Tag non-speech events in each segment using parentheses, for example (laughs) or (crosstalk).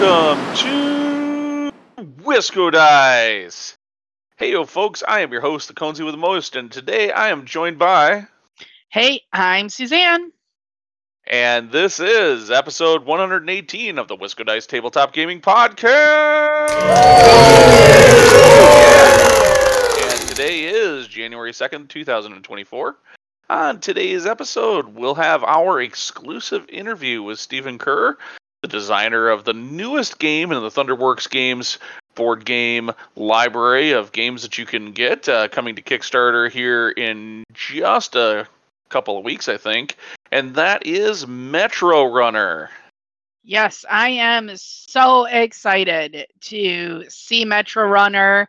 Welcome to Wisco Dice. Hey, yo, folks, I am your host, the Conzi with the Most, and today I am joined by, Hey, I'm Suzanne. and this is episode 118 of the Wisco Dice Tabletop Gaming Podcast. And today is January 2nd, 2024. On today's episode, we'll have our exclusive interview with Stephen Kerr, the designer of the newest game in the Thunderworks Games board game library of games that you can get uh, coming to Kickstarter here in just a couple of weeks, I think. And that is Metrorunner. Yes, I am so excited to see Metrorunner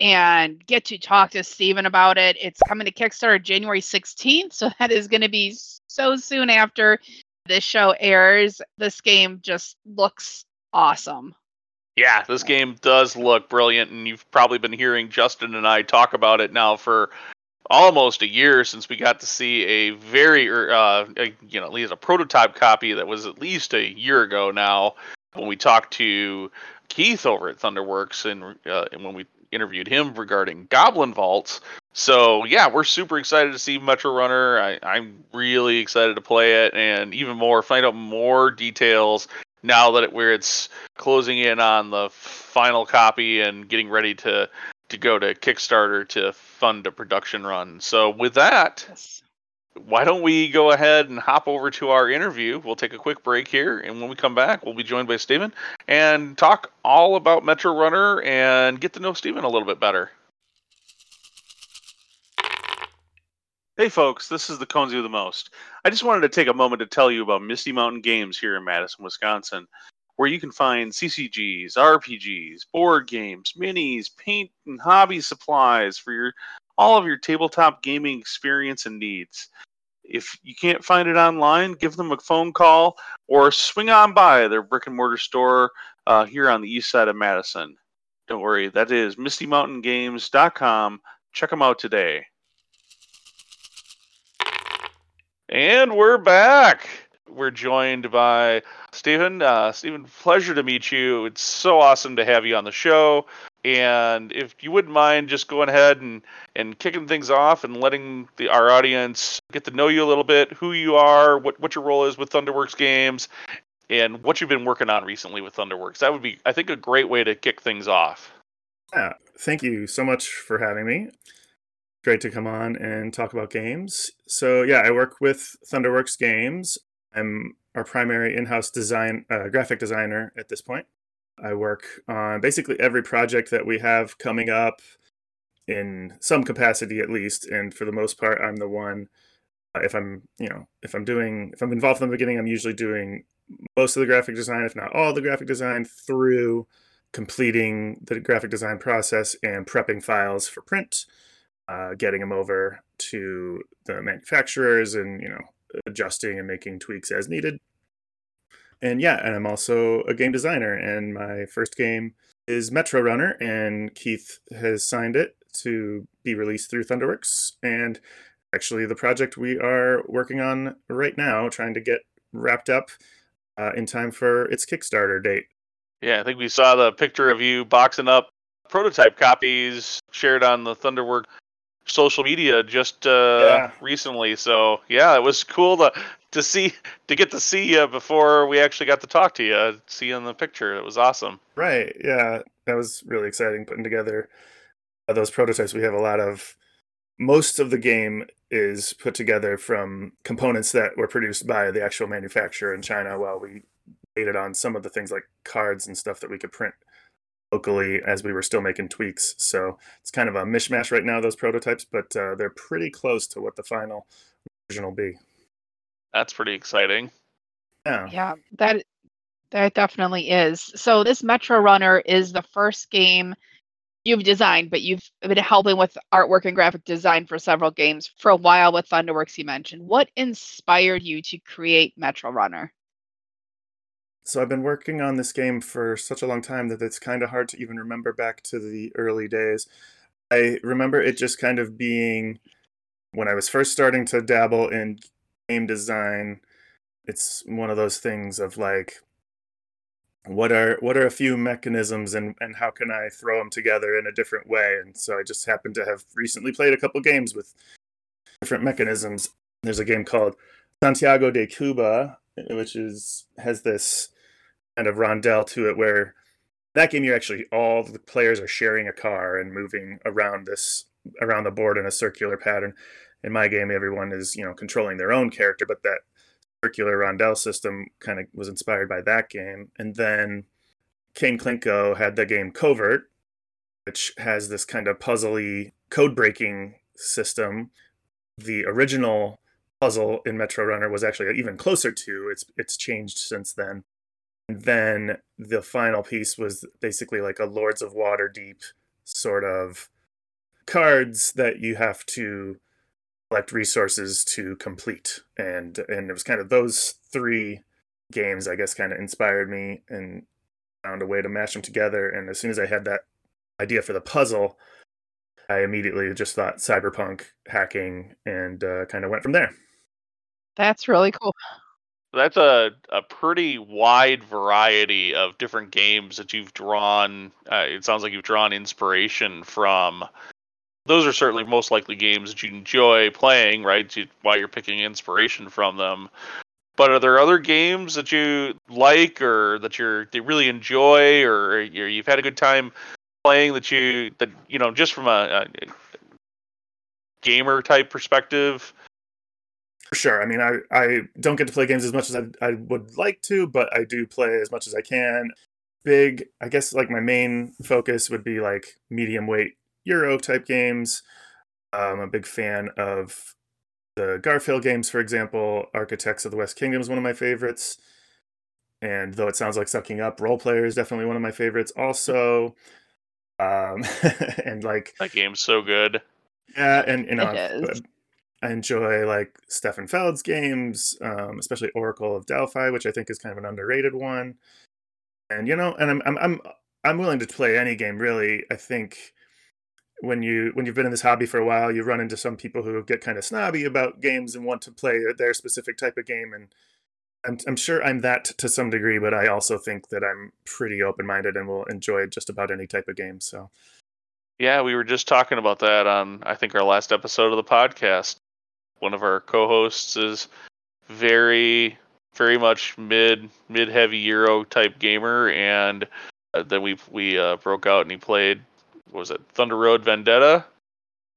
and get to talk to Stephen about it. It's coming to Kickstarter January 16th, so that is going to be so soon after this show airs. This game just looks awesome. Yeah, this game does look brilliant, and you've probably been hearing Justin and I talk about it now for almost a year since we got to see a very, er, uh, a, you know, at least a prototype copy that was at least a year ago now when we talked to Keith over at Thunderworks and, uh, and when we interviewed him regarding Goblin Vaults. So yeah, we're super excited to see Metrorunner. I, I'm really excited to play it, and even more, find out more details now that it, where it's closing in on the final copy and getting ready to to go to Kickstarter to fund a production run. So with that, Yes. why don't we go ahead and hop over to our interview? We'll take a quick break here, and when we come back, we'll be joined by Stephen and talk all about Metrorunner and get to know Stephen a little bit better. Hey folks, this is the Conzi of the Most. I just wanted to take a moment to tell you about Misty Mountain Games here in Madison, Wisconsin, where you can find CCGs, RPGs, board games, minis, paint and hobby supplies for your all of your tabletop gaming experience and needs. If you can't find it online, give them a phone call or swing on by their brick and mortar store uh, here on the east side of Madison. Don't worry, that is MistyMountainGames.com. Check them out today. And we're back. We're joined by Stephen. Uh, Stephen, pleasure to meet you. It's so awesome to have you on the show. And if you wouldn't mind just going ahead and, and kicking things off and letting the, our audience get to know you a little bit, who you are, what, what your role is with Thunderworks Games, and what you've been working on recently with Thunderworks. That would be, I think, a great way to kick things off. Yeah, thank you so much for having me. Great to come on and talk about games. So, yeah, I work with Thunderworks Games. I'm our primary in house design, uh, graphic designer at this point. I work on basically every project that we have coming up in some capacity at least. And for the most part, I'm the one. Uh, if I'm, you know, if I'm doing, if I'm involved from the beginning, I'm usually doing most of the graphic design, if not all the graphic design, through completing the graphic design process and prepping files for print, uh, getting them over to the manufacturers, and you know adjusting and making tweaks as needed. And yeah, and I'm also a game designer, and my first game is Metrorunner, and Keith has signed it to be released through Thunderworks, and actually the project we are working on right now, trying to get wrapped up uh, in time for its Kickstarter date. Yeah, I think we saw the picture of you boxing up prototype copies shared on the Thunderwork social media just uh, Yeah. recently. So yeah, it was cool to to see to get to see you before we actually got to talk to you. See you in the picture. It was awesome. Right. Yeah. That was really exciting putting together uh, those prototypes. We have a lot of, most of the game is put together from components that were produced by the actual manufacturer in China while we waited on some of the things like cards and stuff that we could print locally as we were still making tweaks. So it's kind of a mishmash right now, those prototypes, but uh, they're pretty close to what the final version will be. That's pretty exciting. Yeah. Yeah, that that definitely is. So this Metrorunner is the first game you've designed, but you've been helping with artwork and graphic design for several games for a while with Thunderworks you mentioned. What inspired you to create Metrorunner? So I've been working on this game for such a long time that it's kind of hard to even remember back to the early days. I remember it just kind of being when I was first starting to dabble in game design. It's one of those things of like what are what are a few mechanisms and and how can I throw them together in a different way? And so I just happened to have recently played a couple games with different mechanisms. There's a game called Santiago de Cuba, which is has this kind of rondel to it where that game you're actually all the players are sharing a car and moving around this around the board in a circular pattern. In my game, everyone is you know controlling their own character, but that circular rondel system kind of was inspired by that game. And then Kane Klenko had the game Covert, which has this kind of puzzly code breaking system. The original puzzle in Metrorunner was actually even closer to. It's it's changed since then. And then the final piece was basically like a Lords of Waterdeep sort of cards that you have to collect resources to complete. And and it was kind of those three games I guess kind of inspired me and found a way to mash them together. And as soon as I had that idea for the puzzle, I immediately just thought cyberpunk hacking and uh, kind of went from there. That's really cool. That's a, a pretty wide variety of different games that you've drawn. Uh, it sounds like you've drawn inspiration from. Those are certainly most likely games that you enjoy playing, right? You, while you're picking inspiration from them. But are there other games that you like or that you're really enjoy or you've had a good time playing that you that you know just from a, a gamer type perspective for sure. I mean, I, I don't get to play games as much as I, I would like to, but I do play as much as I can. Big, I guess, like my main focus would be like medium weight Euro type games. I'm a big fan of the Garphill games, for example. Architects of the West Kingdom is one of my favorites. And though it sounds like sucking up, Roll Player is definitely one of my favorites. Also, um, (laughs) and like that game's so good. Yeah, and you know, I enjoy like Stefan Feld's games, um, especially Oracle of Delphi, which I think is kind of an underrated one. And you know, and I'm I'm I'm I'm willing to play any game really. I think when you when you've been in this hobby for a while, you run into some people who get kind of snobby about games and want to play their specific type of game and I'm, I'm sure I'm that to some degree, but I also think that I'm pretty open minded and will enjoy just about any type of game. So, yeah, we were just talking about that on I think our last episode of the podcast one of our co-hosts is very very much mid mid heavy euro type gamer and uh, then we we uh, broke out and he played was it thunder road vendetta?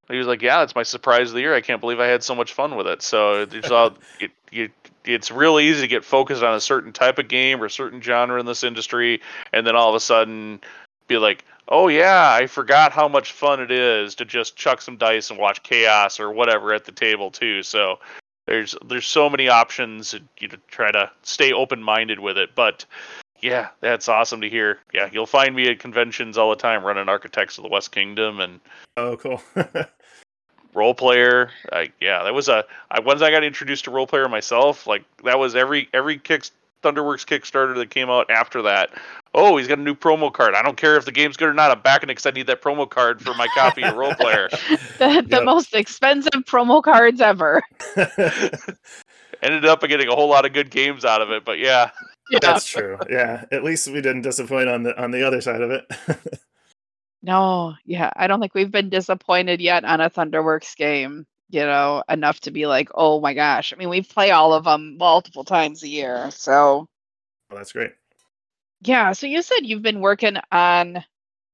He was like yeah it's my surprise of the year. I can't believe i had so much fun with it. So it's (laughs) all it, it, it's real easy to get focused on a certain type of game or a certain genre in this industry and then all of a sudden be like oh yeah, I forgot how much fun it is to just chuck some dice and watch chaos or whatever at the table too. So there's there's so many options you to try to stay open minded with it. But yeah, that's awesome to hear. Yeah, you'll find me at conventions all the time running Architects of the West Kingdom and oh cool. (laughs) Roll Player. Like yeah, that was a I once I got introduced to Roll Player myself, like that was every every kick Thunderworks Kickstarter that came out after that. Oh, he's got a new promo card. I don't care if the game's good or not. I'm backing it because I need that promo card for my copy of Roll Player. (laughs) the, the yep. most expensive promo cards ever. (laughs) (laughs) Ended up getting a whole lot of good games out of it, but yeah. yeah. That's true. Yeah, at least we didn't disappoint on the on the other side of it. no, yeah, I don't think we've been disappointed yet on a Thunderworks game you know, enough to be like, oh my gosh. I mean, we play all of them multiple times a year. So, well, that's great. Yeah. So you said you've been working on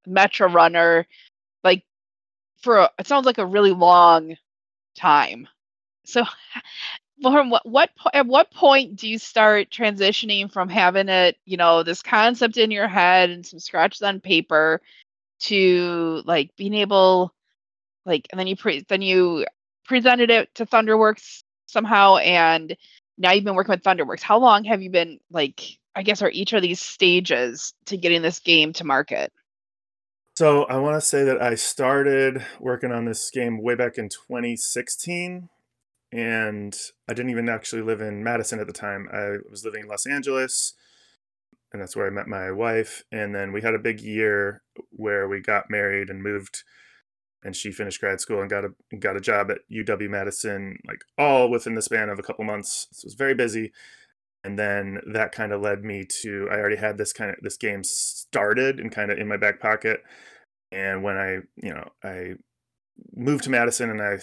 Metrorunner like for a, it sounds like a really long time. So, (laughs) Lauren, what, what at what point do you start transitioning from having it, you know, this concept in your head and some scratches on paper to like being able like and then you pre- then you presented it to Thunderworks somehow, and now you've been working with Thunderworks. How long have you been like? I guess are each of these stages to getting this game to market? So I want to say that I started working on this game way back in 2016, and I didn't even actually live in Madison at the time. I was living in Los Angeles, and that's where I met my wife. And then we had a big year where we got married and moved and she finished grad school and got a got a job at UW Madison, like all within the span of a couple months. So it was very busy. and then that kind of led me to I already had this kind of this game started and kind of in my back pocket. And when I, you know, I moved to Madison and I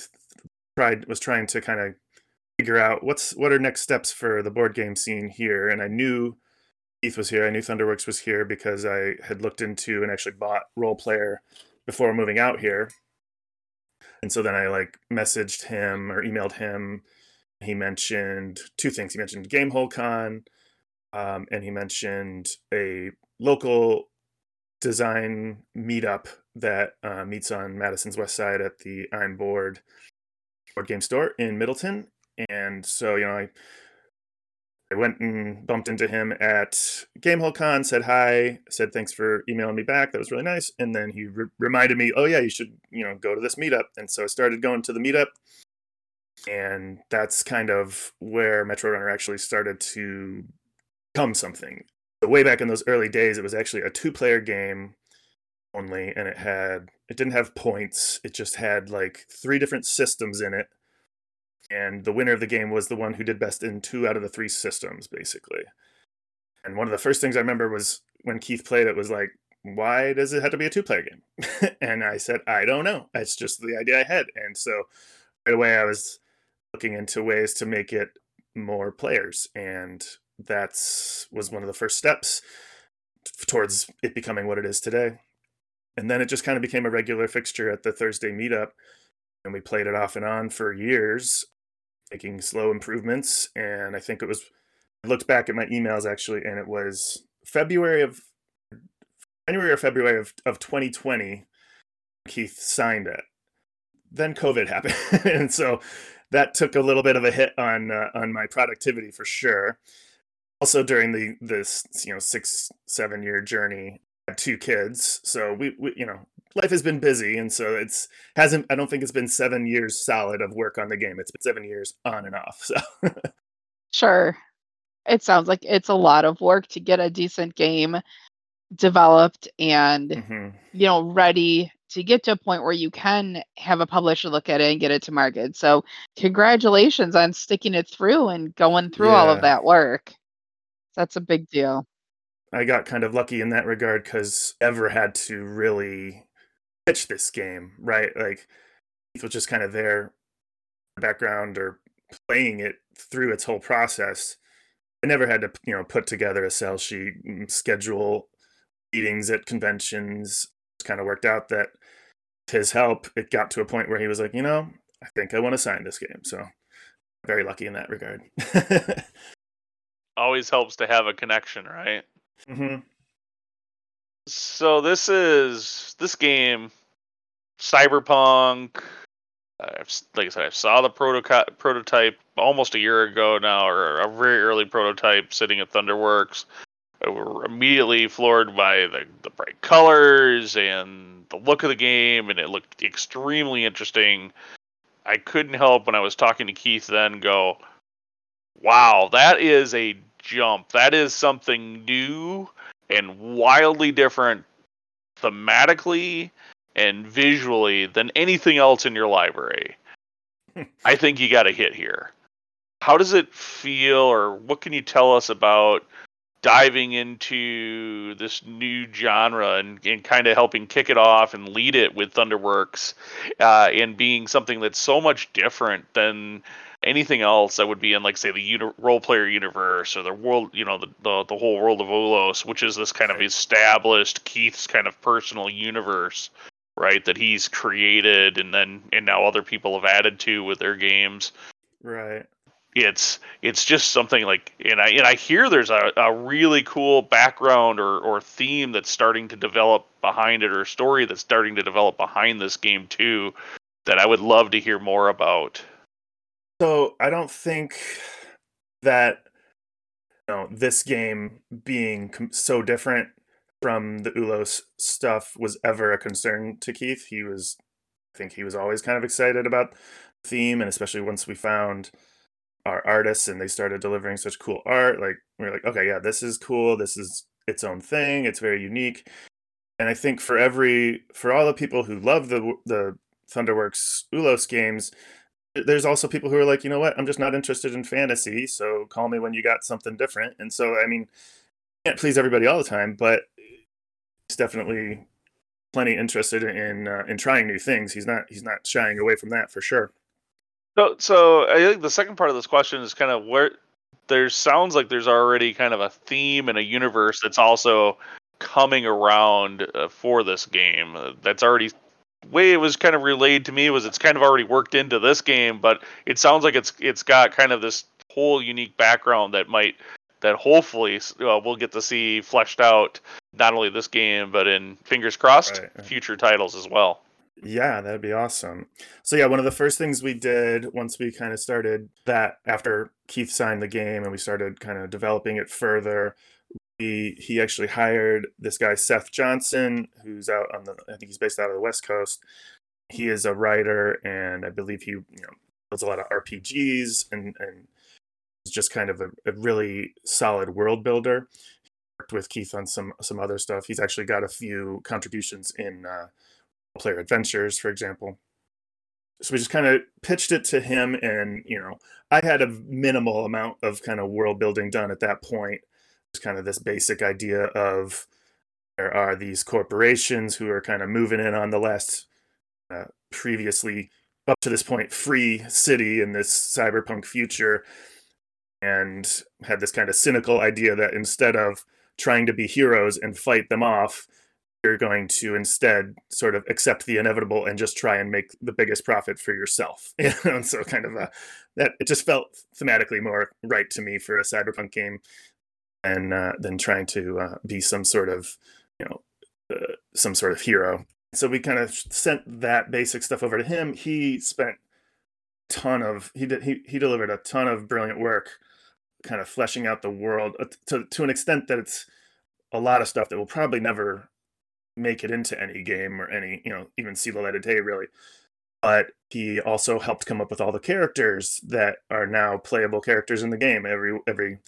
tried was trying to kind of figure out what's what are next steps for the board game scene here, and I knew Keith was here. I knew Thunderworks was here because I had looked into and actually bought Roll Player before moving out here. And so then I like messaged him or emailed him. He mentioned two things. He mentioned Gamehole Con, um, and he mentioned a local design meetup that uh, meets on Madison's West Side at the I'm Board board game store in Middleton. And so, you know, I I went and bumped into him at Gamehole Con, said hi, said thanks for emailing me back. That was really nice. And then he re- reminded me, oh yeah, you should, you know, go to this meetup. And so I started going to the meetup. And that's kind of where Metrorunner actually started to become something. So way back in those early days, it was actually a two-player game only, and it had it didn't have points. It just had like three different systems in it and the winner of the game was the one who did best in two out of the three systems, basically. And one of the first things I remember was when Keith played it was like, why does it have to be a two player game? (laughs) and I said, I don't know. It's just the idea I had. And so right away I was looking into ways to make it more players. And that's was one of the first steps towards it becoming what it is today. And then it just kind of became a regular fixture at the Thursday meetup. And we played it off and on for years making slow improvements. And I think it was, I looked back at my emails actually, and it was February of, January or February of, of 2020, Keith signed it. Then COVID happened. (laughs) and so that took a little bit of a hit on, uh, on my productivity for sure. Also during the, this, you know, six, seven year journey, two kids so we, we, you know life has been busy and so it's hasn't i don't think it's been seven years solid of work on the game. It's been seven years on and off (laughs) so. Sure. It sounds like it's a lot of work to get a decent game developed and mm-hmm. you know ready to get to a point where you can have a publisher look at it and get it to market. So congratulations on sticking it through and going through yeah. all of that work. That's a big deal I got kind of lucky in that regard because ever had to really pitch this game, right? Like it was just kind of there, background or playing it through its whole process. I never had to, you know, put together a sell sheet, schedule meetings at conventions. It kind of worked out that his help, it got to a point where he was like, you know, I think I want to sign this game. So very lucky in that regard. (laughs) Always helps to have a connection, right? Mm-hmm. So this is this game, Cyberpunk. I've, like I said, I saw the prototype prototype almost a year ago now, or a very early prototype sitting at Thunderworks. I were immediately floored by the, the bright colors and the look of the game, and it looked extremely interesting. I couldn't help when I was talking to Keith then go, "Wow, that is a jump. That is something new and wildly different thematically and visually than anything else in your library. (laughs) I think you got a hit here. How does it feel, or what can you tell us about diving into this new genre and, and kind of helping kick it off and lead it with Thunderworks uh, and being something that's so much different than anything else that would be in like say the uni- Roll Player universe or the world you know the, the, the whole world of Ulos which is this kind of established Keith's kind of personal universe right that he's created and then and now other people have added to with their games. Right. It's it's just something like and I and I hear there's a, a really cool background or, or theme that's starting to develop behind it or story that's starting to develop behind this game too that I would love to hear more about. So I don't think that you know, this game being com- so different from the Ulos stuff was ever a concern to Keith. He was, I think he was always kind of excited about the theme, and especially once we found our artists and they started delivering such cool art, like we are like, okay, yeah, this is cool. This is its own thing. It's very unique. And I think for every for all the people who love the the Thunderworks Ulos games, there's also people who are like, you know what, I'm just not interested in fantasy, so call me when you got something different. And so, I mean, can't please everybody all the time, but he's definitely plenty interested in uh, in trying new things. He's not he's not shying away from that for sure. So, so I think the second part of this question is kind of where there sounds like there's already kind of a theme and a universe that's also coming around uh, for this game. Uh, that's already way it was kind of relayed to me was it's kind of already worked into this game, but it sounds like it's it's got kind of this whole unique background that might that hopefully uh, we'll get to see fleshed out not only this game but in fingers crossed right, future titles as well. Yeah, that'd be awesome. So yeah, one of the first things we did once we kind of started that after Keith signed the game and we started kind of developing it further, we he actually hired this guy Seth Johnson, who's out on the I think he's based out of the West Coast. He is a writer and I believe he you know builds a lot of RPGs and and is just kind of a, a really solid world builder. He worked with Keith on some some other stuff. He's actually got a few contributions in uh, player adventures, for example. So we just kind of pitched it to him, and you know, I had a minimal amount of kind of world building done at that point. Kind of this basic idea of there are these corporations who are kind of moving in on the last uh, previously up to this point free city in this cyberpunk future and had this kind of cynical idea that instead of trying to be heroes and fight them off you're going to instead sort of accept the inevitable and just try and make the biggest profit for yourself. (laughs) And so kind of a that it just felt thematically more right to me for a cyberpunk game and uh, than trying to uh, be some sort of you know uh, some sort of hero. So we kind of sent that basic stuff over to him. He spent ton of he did he he delivered a ton of brilliant work, kind of fleshing out the world uh, to to an extent that it's a lot of stuff that will probably never make it into any game or any, you know, even see the light of day really. But he also helped come up with all the characters that are now playable characters in the game. Every every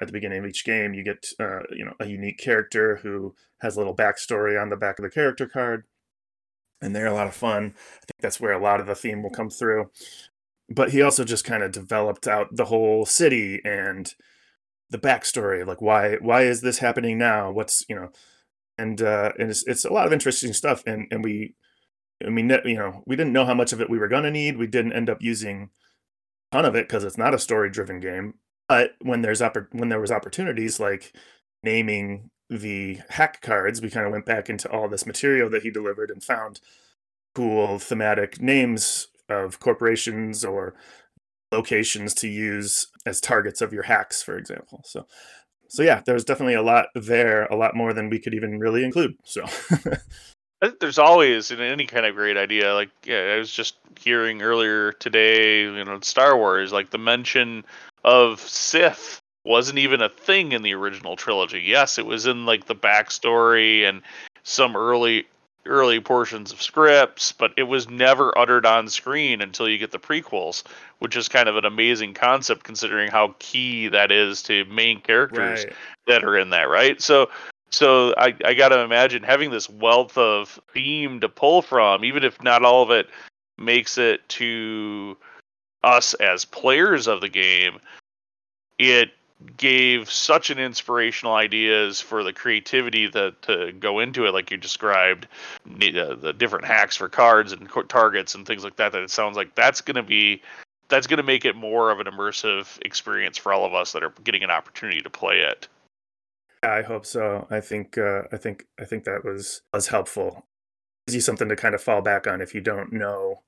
at the beginning of each game, you get uh, you know a unique character who has a little backstory on the back of the character card, and they're a lot of fun. I think that's where a lot of the theme will come through. But he also just kind of developed out the whole city and the backstory, like why why is this happening now? What's you know and uh, and it's, it's a lot of interesting stuff. And and we, I mean, you know, we didn't know how much of it we were gonna need. We didn't end up using ton of it because it's not a story driven game. But when there's oppor- when there was opportunities like naming the hack cards, we kind of went back into all this material that he delivered and found cool thematic names of corporations or locations to use as targets of your hacks, for example. So so yeah, there was definitely a lot there, a lot more than we could even really include. So think (laughs) uh, there's always in any kind of great idea. Like yeah, I was just hearing earlier today, you know, Star Wars, like the mention of Sith wasn't even a thing in the original trilogy. Yes, it was in like the backstory and some early early portions of scripts, but it was never uttered on screen until you get the prequels, which is kind of an amazing concept considering how key that is to main characters right. that are in that, right? So so I, I gotta imagine having this wealth of theme to pull from, even if not all of it makes it to us as players of the game, it gave such an inspirational ideas for the creativity that to go into it like you described the, the different hacks for cards and targets and things like that that it sounds like that's going to be that's going to make it more of an immersive experience for all of us that are getting an opportunity to play it. I hope so. I think uh, i think i think that was was helpful. Gives you something to kind of fall back on if you don't know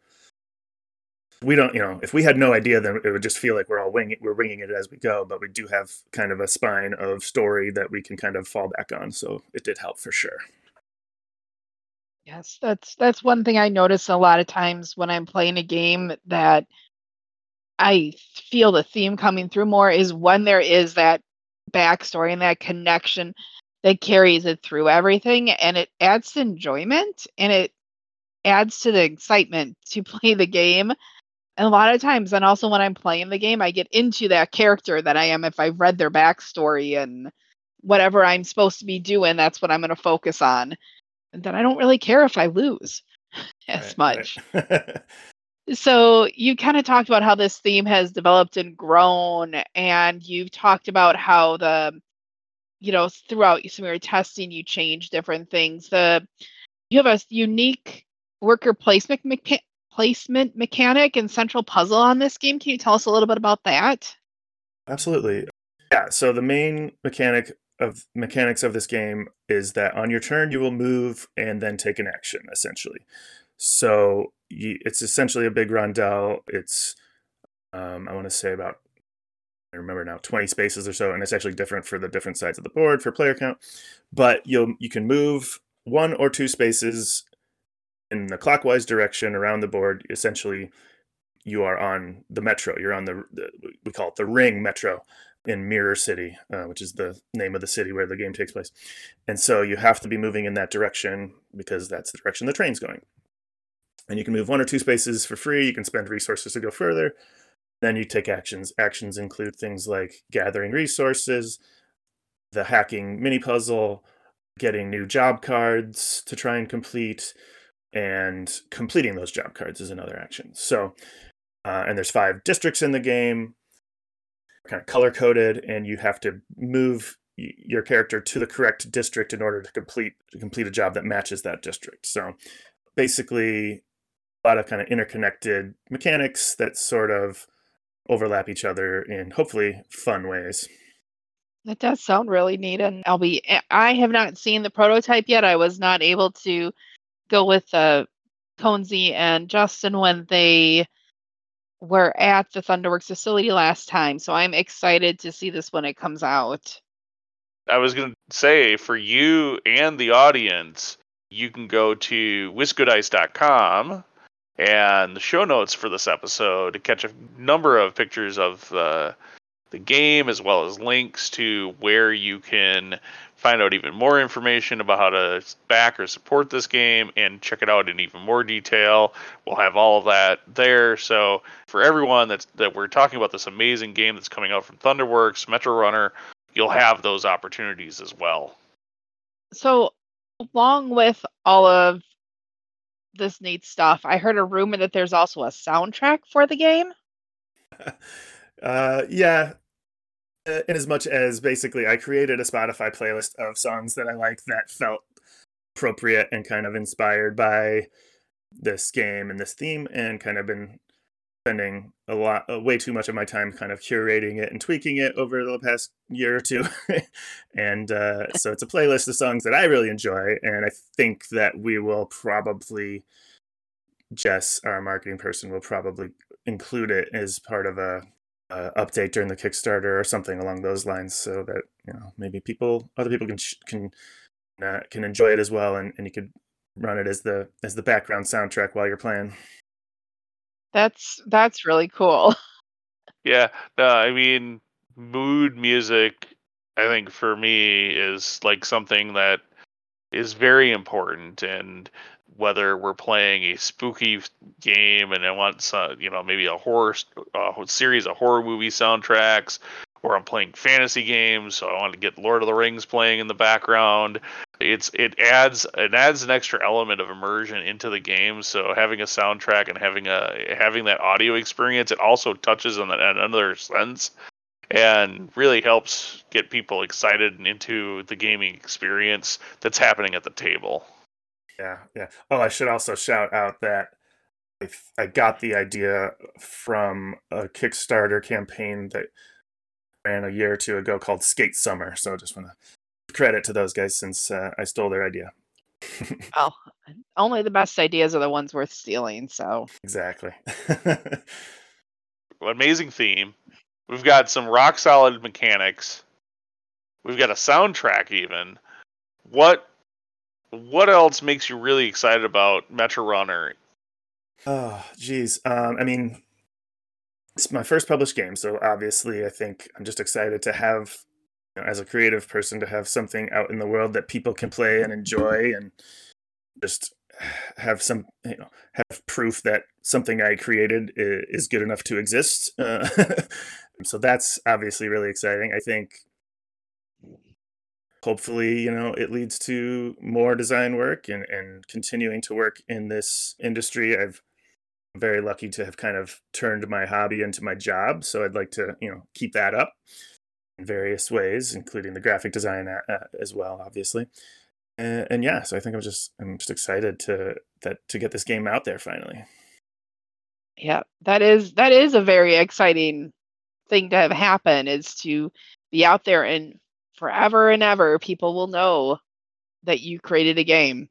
we don't, you know, if we had no idea, then it would just feel like we're all winging, we're winging it as we go. But we do have kind of a spine of story that we can kind of fall back on. So it did help for sure. Yes, that's that's one thing I notice a lot of times when I'm playing a game that I feel the theme coming through more is when there is that backstory and that connection that carries it through everything and it adds enjoyment and it adds to the excitement to (laughs) play the game and a lot of times, and also when I'm playing the game, I get into that character that I am if I've read their backstory and whatever I'm supposed to be doing, that's what I'm going to focus on. And then I don't really care if I lose (laughs) as right, much. Right. (laughs) So you kind of talked about how this theme has developed and grown, and you've talked about how the, you know, throughout some of your testing, you change different things. The you have a unique worker placement mecha- placement mechanic and central puzzle on this game. Can you tell us a little bit about that? Absolutely. Yeah. So the main mechanic of mechanics of this game is that on your turn you will move and then take an action essentially. So you, it's essentially a big rondel. It's um, I want to say about I remember now 20 spaces or so, and it's actually different for the different sides of the board for player count. But you'll you can move one or two spaces in the clockwise direction around the board. Essentially, you are on the metro. You're on the, the we call it the ring metro in Mirror City, uh, which is the name of the city where the game takes place. And so you have to be moving in that direction because that's the direction the train's going. And you can move one or two spaces for free. You can spend resources to go further. Then you take actions. Actions include things like gathering resources, the hacking mini puzzle, getting new job cards to try and complete, and completing those job cards is another action. So, uh, and there's five districts in the game, kind of color coded, and you have to move your character to the correct district in order to complete to complete a job that matches that district. So, basically, a lot of kind of interconnected mechanics that sort of overlap each other in hopefully fun ways. That does sound really neat, and I'll be. I have not seen the prototype yet. I was not able to go with uh, Conzi and Justin when they were at the Thunderworks facility last time, so I'm excited to see this when it comes out. I was going to say for you and the audience, you can go to wiscodice.com and the show notes for this episode to catch a number of pictures of uh, the game as well as links to where you can find out even more information about how to back or support this game and check it out in even more detail. We'll have all of that there. So for everyone that's that we're talking about this amazing game that's coming out from Thunderworks, Metrorunner, you'll have those opportunities as well. So along with all of this neat stuff. I heard a rumor that there's also a soundtrack for the game. (laughs) uh, yeah. Uh, in as much as basically I created a Spotify playlist of songs that I like that felt appropriate and kind of inspired by this game and this theme, and kind of been spending a lot, uh, way too much of my time kind of curating it and tweaking it over the past year or two. (laughs) and uh, so it's a playlist of songs that I really enjoy. And I think that we will probably, Jess, our marketing person, will probably include it as part of a, a update during the Kickstarter or something along those lines, so that you know maybe people, other people can can uh, can enjoy it as well, and, and you could run it as the as the background soundtrack while you're playing. That's that's really cool. (laughs) Yeah, no, I mean, mood music, I think for me is like something that is very important. And whether we're playing a spooky game and I want some, you know, maybe a horror a series of horror movie soundtracks, or I'm playing fantasy games, so I want to get Lord of the Rings playing in the background. It's it adds it adds an extra element of immersion into the game. So having a soundtrack and having a having that audio experience, it also touches on that another sense and really helps get people excited and into the gaming experience that's happening at the table. Yeah, yeah. Oh, I should also shout out that I, I got the idea from a Kickstarter campaign that ran a year or two ago called Skate Summer. So I just want to credit to those guys since uh, I stole their idea. (laughs) oh, only the best ideas are the ones worth stealing. So exactly. (laughs) Amazing theme. We've got some rock solid mechanics. We've got a soundtrack even. What what else makes you really excited about Metrorunner? Oh, geez. Um, I mean, it's my first published game, so obviously I think I'm just excited to have, you know, as a creative person, to have something out in the world that people can play and enjoy, and just have some, you know, have proof that something I created is good enough to exist. Uh, (laughs) so that's obviously really exciting. I think hopefully you know it leads to more design work and, and continuing to work in this industry i've I'm very lucky to have kind of turned my hobby into my job. So I'd like to, you know, keep that up in various ways, including the graphic design uh, uh, as well, obviously. And, and yeah, so I think I'm just I'm just excited to that to get this game out there finally. Yeah, that is that is a very exciting thing to have happen is to be out there and forever and ever people will know that you created a game.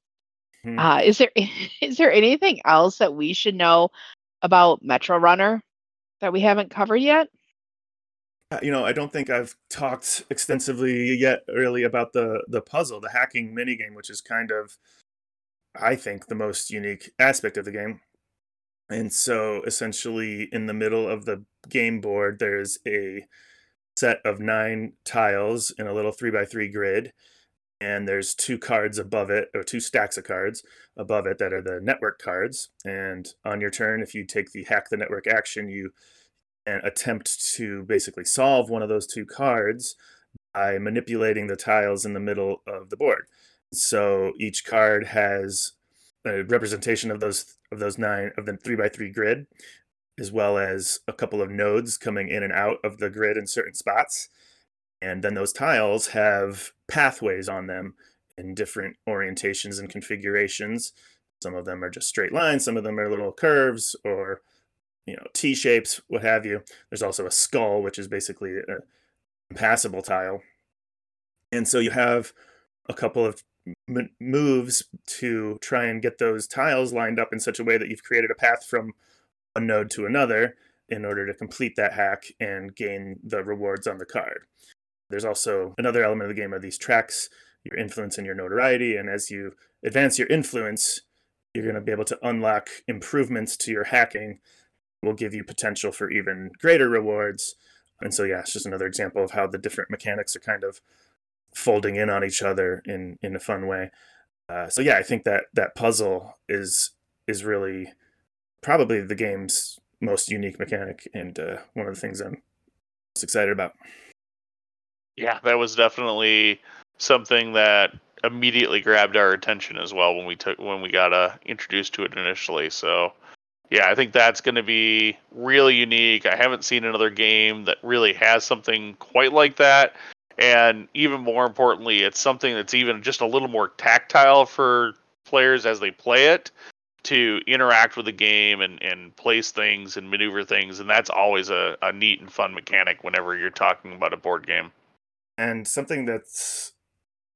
Hmm. Uh, is there (laughs) is there anything else that we should know about Metrorunner that we haven't covered yet? Uh, you know, I don't think I've talked extensively yet really about the the puzzle, the hacking minigame, which is kind of I think the most unique aspect of the game. And so essentially in the middle of the game board there's a set of nine tiles in a little three by three grid and there's two cards above it or two stacks of cards above it that are the network cards. And on your turn if you take the hack the network action you and attempt to basically solve one of those two cards by manipulating the tiles in the middle of the board. So each card has a representation of those of those nine of the three by three grid as well as a couple of nodes coming in and out of the grid in certain spots and then those tiles have pathways on them in different orientations and configurations. Some of them are just straight lines, some of them are little curves or you know T shapes, what have you. There's also a skull, which is basically a impassable tile. And so you have a couple of m- moves to try and get those tiles lined up in such a way that you've created a path from one node to another in order to complete that hack and gain the rewards on the card. There's also another element of the game are these tracks, your influence and your notoriety. And as you advance your influence, you're going to be able to unlock improvements to your hacking, will give you potential for even greater rewards. And so, yeah, it's just another example of how the different mechanics are kind of folding in on each other in in a fun way. Uh, so yeah, I think that that puzzle is is really probably the game's most unique mechanic and uh, one of the things I'm most excited about. Yeah, that was definitely something that immediately grabbed our attention as well when we took when we got uh, introduced to it initially. So, yeah, I think that's going to be really unique. I haven't seen another game that really has something quite like that. And even more importantly, it's something that's even just a little more tactile for players as they play it to interact with the game and, and place things and maneuver things. And that's always a, a neat and fun mechanic whenever you're talking about a board game. And something that's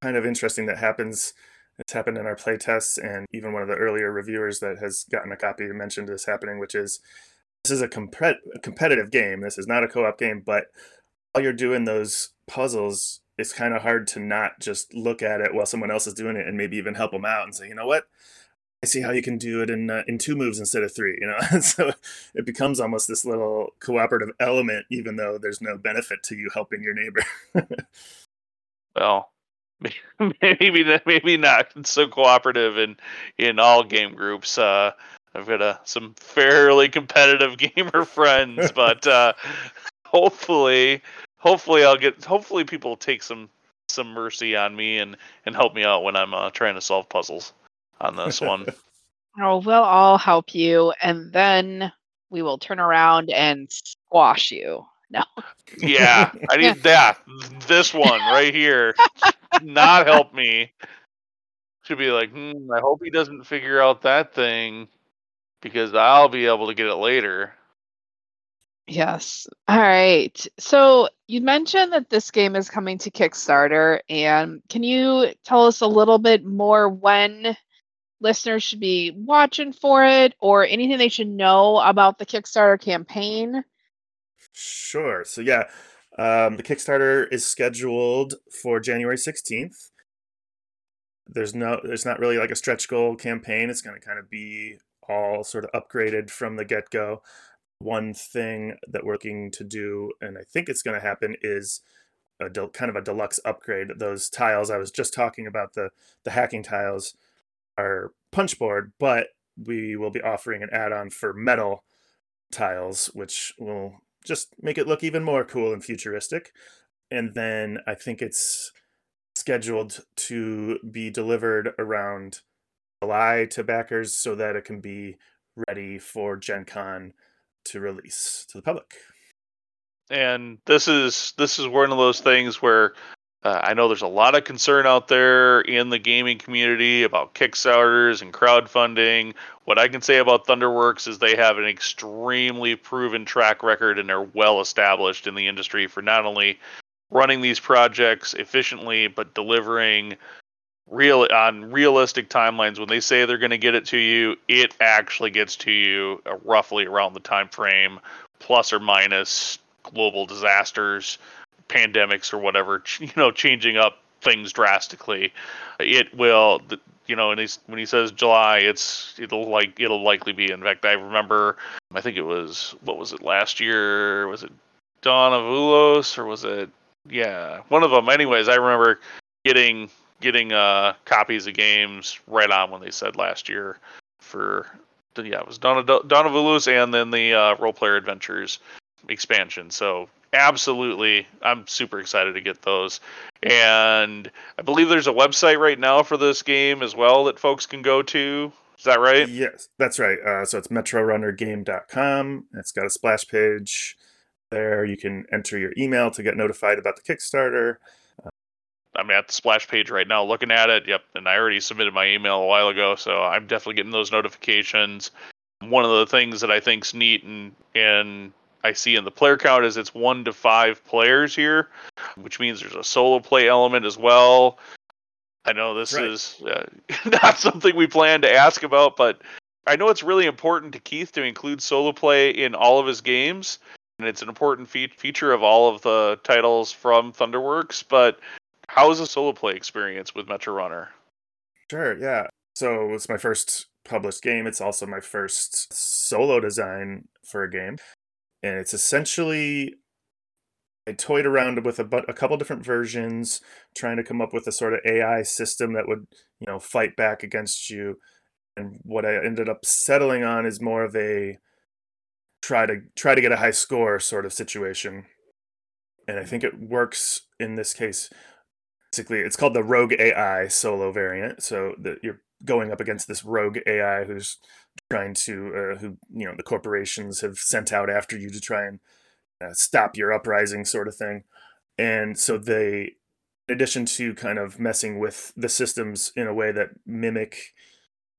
kind of interesting that happens, it's happened in our play tests, and even one of the earlier reviewers that has gotten a copy mentioned this happening, which is this is a, comp- a competitive game. This is not a co op game, but while you're doing those puzzles, it's kind of hard to not just look at it while someone else is doing it and maybe even help them out and say, you know what? See how you can do it in uh, in two moves instead of three. You know, (laughs) so it becomes almost this little cooperative element, even though there's no benefit to you helping your neighbor. (laughs) well, (laughs) maybe maybe not it's so cooperative in in all game groups. Uh, I've got a, some fairly competitive gamer friends, but uh, hopefully, hopefully I'll get. Hopefully, people take some some mercy on me and and help me out when I'm uh, trying to solve puzzles on this one. (laughs) oh, we'll all help you, and then we will turn around and squash you. No. Yeah, I need (laughs) that. This one right here. Not help me. Should be like, hmm, I hope he doesn't figure out that thing because I'll be able to get it later. Yes. All right. So you mentioned that this game is coming to Kickstarter, and can you tell us a little bit more when listeners should be watching for it or anything they should know about the Kickstarter campaign? Sure. So, yeah, um, the Kickstarter is scheduled for January 16th. There's no, there's not really like a stretch goal campaign. It's going to kind of be all sort of upgraded from the get go. One thing that we're looking to do, and I think it's going to happen, is a del- kind of a deluxe upgrade. Those tiles I was just talking about, the the hacking tiles, our punch board, but we will be offering an add-on for metal tiles, which will just make it look even more cool and futuristic. And then I think it's scheduled to be delivered around July to backers so that it can be ready for Gen Con to release to the public. And this is this is one of those things where uh, I know there's a lot of concern out there in the gaming community about Kickstarters and crowdfunding. What I can say about Thunderworks is they have an extremely proven track record and they're well established in the industry for not only running these projects efficiently but delivering real on realistic timelines when they say they're going to get it to you it actually gets to you uh, roughly around the time frame plus or minus global disasters pandemics or whatever (laughs) you know changing up things drastically it will you know and he's when he says july it's it'll like it'll likely be in fact i remember i think it was what was it last year was it dawn of ulos or was it yeah, one of them. Anyways, I remember getting getting uh, copies of games right on when they said last year for yeah, it was Dawn of, Dawn of Ulos and then the uh, Roll Player Adventures expansion. So absolutely, I'm super excited to get those. And I believe there's a website right now for this game as well that folks can go to. Is that right? Yes, that's right. Uh, so it's metrorunnergame.com. It's got a splash page there. You can enter your email to get notified about the Kickstarter. I'm at the splash page right now looking at it. Yep. And I already submitted my email a while ago, so I'm definitely getting those notifications. One of the things that I think's neat and and I see in the player count is it's one to five players here, which means there's a solo play element as well. I know this right. is uh, (laughs) not something we plan to ask about, but I know it's really important to Keith to include solo play in all of his games and it's an important fe- feature of all of the titles from Thunderworks. But how is the solo play experience with Metro Runner? Sure, yeah. So it's my first published game. It's also my first solo design for a game, and it's essentially I toyed around with a, a couple different versions, trying to come up with a sort of AI system that would, you know, fight back against you. And what I ended up settling on is more of a try to try to get a high score sort of situation. And I think it works in this case. Basically, it's called the Rogue AI solo variant. So that you're going up against this rogue AI who's trying to, uh, who you know, the corporations have sent out after you to try and uh, stop your uprising, sort of thing. And so they, in addition to kind of messing with the systems in a way that mimic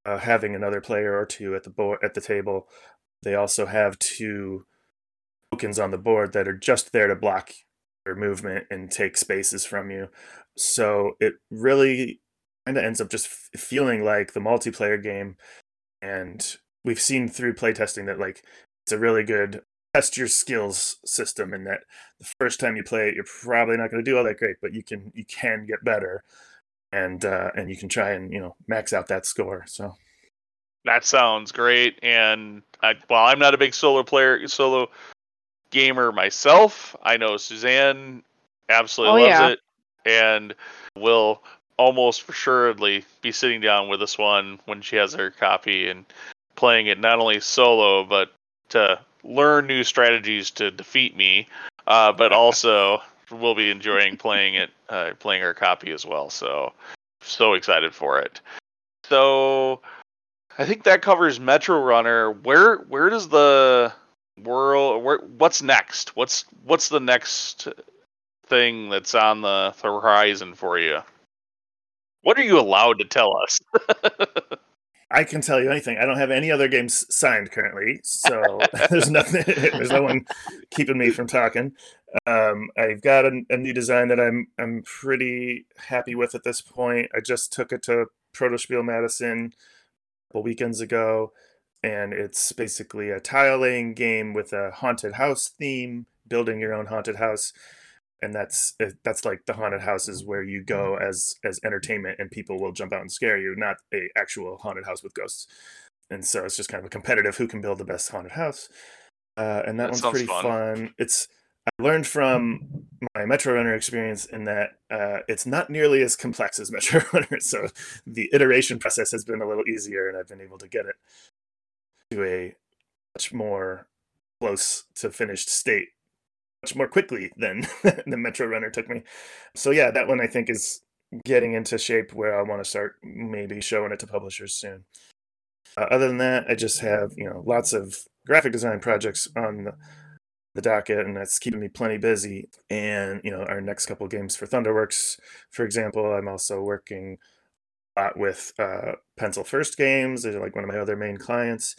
uh, having another player or two at the board at the table, they also have two tokens on the board that are just there to block your movement and take spaces from you. So it really kind of ends up just f- feeling like the multiplayer game. And we've seen through playtesting that like it's a really good test your skills system and that the first time you play it you're probably not going to do all that great but you can you can get better and uh and you can try and you know max out that score so that sounds great. And I, while I'm not a big solo player, solo gamer myself, I know Suzanne absolutely oh, loves yeah. it, and will almost for surely be sitting down with this one when she has her copy and playing it not only solo but to learn new strategies to defeat me, uh, but (laughs) also will be enjoying playing it, uh, playing her copy as well. So, so excited for it. So, I think that covers Metro Runner. Where where does the world where what's next? What's what's the next thing that's on the horizon for you? What are you allowed to tell us? (laughs) I can tell you anything. I don't have any other games signed currently, so (laughs) there's nothing. (laughs) there's no one keeping me from talking. Um, I've got a, a, new design that I'm I'm pretty happy with at this point. I just took it to Protospiel Madison a couple weekends ago, and it's basically a tile laying game with a haunted house theme, building your own haunted house, and that's eh, that's like the haunted houses where you go as as entertainment and people will jump out and scare you, not a actual haunted house with ghosts. And so it's just kind of a competitive who can build the best haunted house. Uh, and that, that one's pretty fun. fun. It's I learned from my Metro Runner experience in that uh, it's not nearly as complex as Metro (laughs) Runner. So the iteration process has been a little easier, and I've been able to get it to a much more close to finished state much more quickly than (laughs) the Metro Runner took me. So yeah, that one I think is getting into shape where I want to start maybe showing it to publishers soon. Uh, other than that, I just have you know lots of graphic design projects on the, the docket, and that's keeping me plenty busy. And you know, our next couple games for Thunderworks, for example, I'm also working a lot with uh, Pencil First Games. They're like one of my other main clients.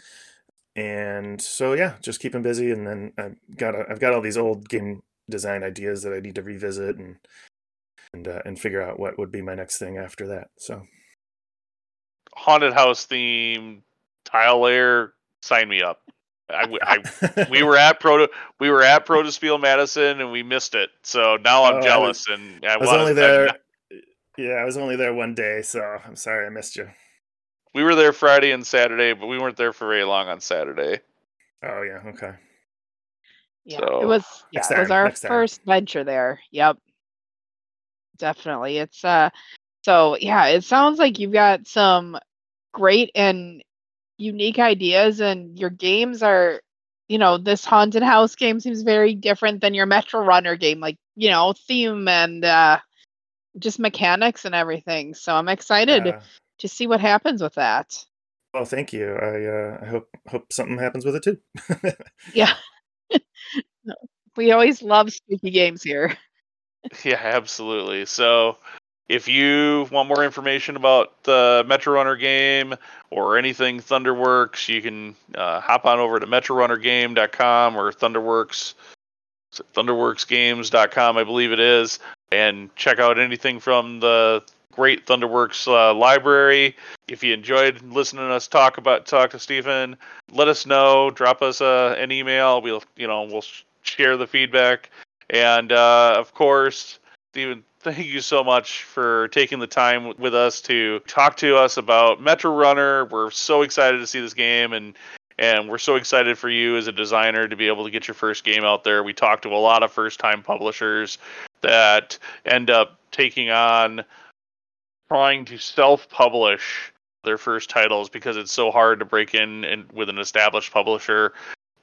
And so yeah, just keeping busy, and then I've got a, I've got all these old game design ideas that I need to revisit and and uh, and figure out what would be my next thing after that. So haunted house theme tile layer, sign me up. I, I, we were at Proto we were at Protospiel Madison and we missed it. So now I'm oh, jealous I was, and I, I was only there. Yeah, I was only there one day, so I'm sorry I missed you. We were there Friday and Saturday, but we weren't there for very long on Saturday. Oh yeah, okay. Yeah, so, it was yeah, time, it was our first venture there. Yep. Definitely. It's uh so yeah, it sounds like you've got some great and unique ideas and your games are you know, this haunted house game seems very different than your Metro Runner game, like, you know, theme and uh just mechanics and everything. So I'm excited yeah. To see what happens with that. Well, thank you. I uh, I hope hope something happens with it too. (laughs) yeah. (laughs) we always love spooky games here. Yeah, absolutely. So if you want more information about the Metro Runner game or anything Thunderworks, you can uh, hop on over to MetroRunnerGame.com or Thunderworks, ThunderworksGames.com, I believe it is, and check out anything from the great Thunderworks uh, library. If you enjoyed listening to us talk about talk to Stephen, let us know. Drop us uh, an email. We'll you know we'll share the feedback. And uh, of course, Stephen, thank you so much for taking the time with us to talk to us about Metro Runner. We're so excited to see this game and and we're so excited for you as a designer to be able to get your first game out there. We talked to a lot of first time publishers that end up taking on trying to self publish their first titles because it's so hard to break in and with an established publisher.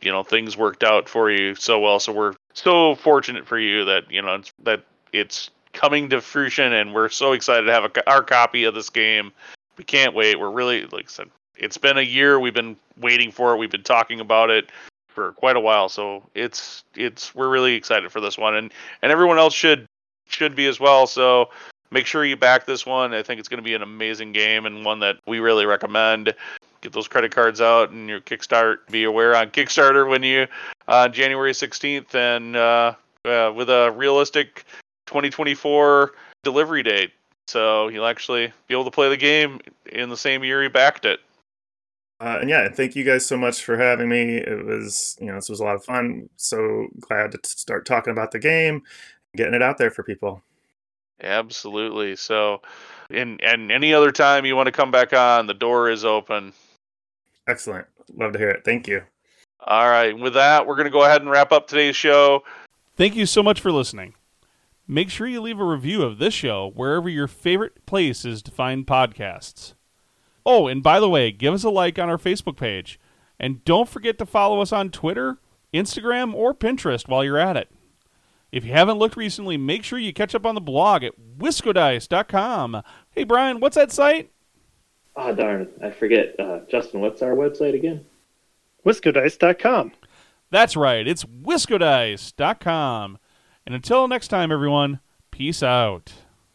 You know things worked out for you so well. So we're so fortunate for you that you know it's, that it's coming to fruition and we're so excited to have a, our copy of this game. We can't wait. We're really like i said it's been a year we've been waiting for it. We've been talking about it for quite a while. So it's it's we're really excited for this one. And and everyone else should should be as well. So make sure you back this one i think it's going to be an amazing game and one that we really recommend get those credit cards out and your Kickstart. Be aware on Kickstarter when you on uh, January 16th and uh, uh, with a realistic 2024 delivery date. So you'll actually be able to play the game in the same year you backed it. Uh, and yeah, thank you guys so much for having me. It was, you know, this was a lot of fun. So glad to start talking about the game, getting it out there for people. Absolutely. So, and and any other time you want to come back on, the door is open. Excellent. Love to hear it. Thank you. All right. With that, we're going to go ahead and wrap up today's show. Thank you so much for listening. Make sure you leave a review of this show wherever your favorite place is to find podcasts. Oh, and by the way, give us a like on our Facebook page. And don't forget to follow us on Twitter, Instagram, or Pinterest while you're at it. If you haven't looked recently, make sure you catch up on the blog at wiscodice.com. Hey, Brian, what's that site? Oh, darn. I forget. Uh, Justin, what's our website again? Wiscodice.com. That's right. It's wiscodice.com. And until next time, everyone, peace out.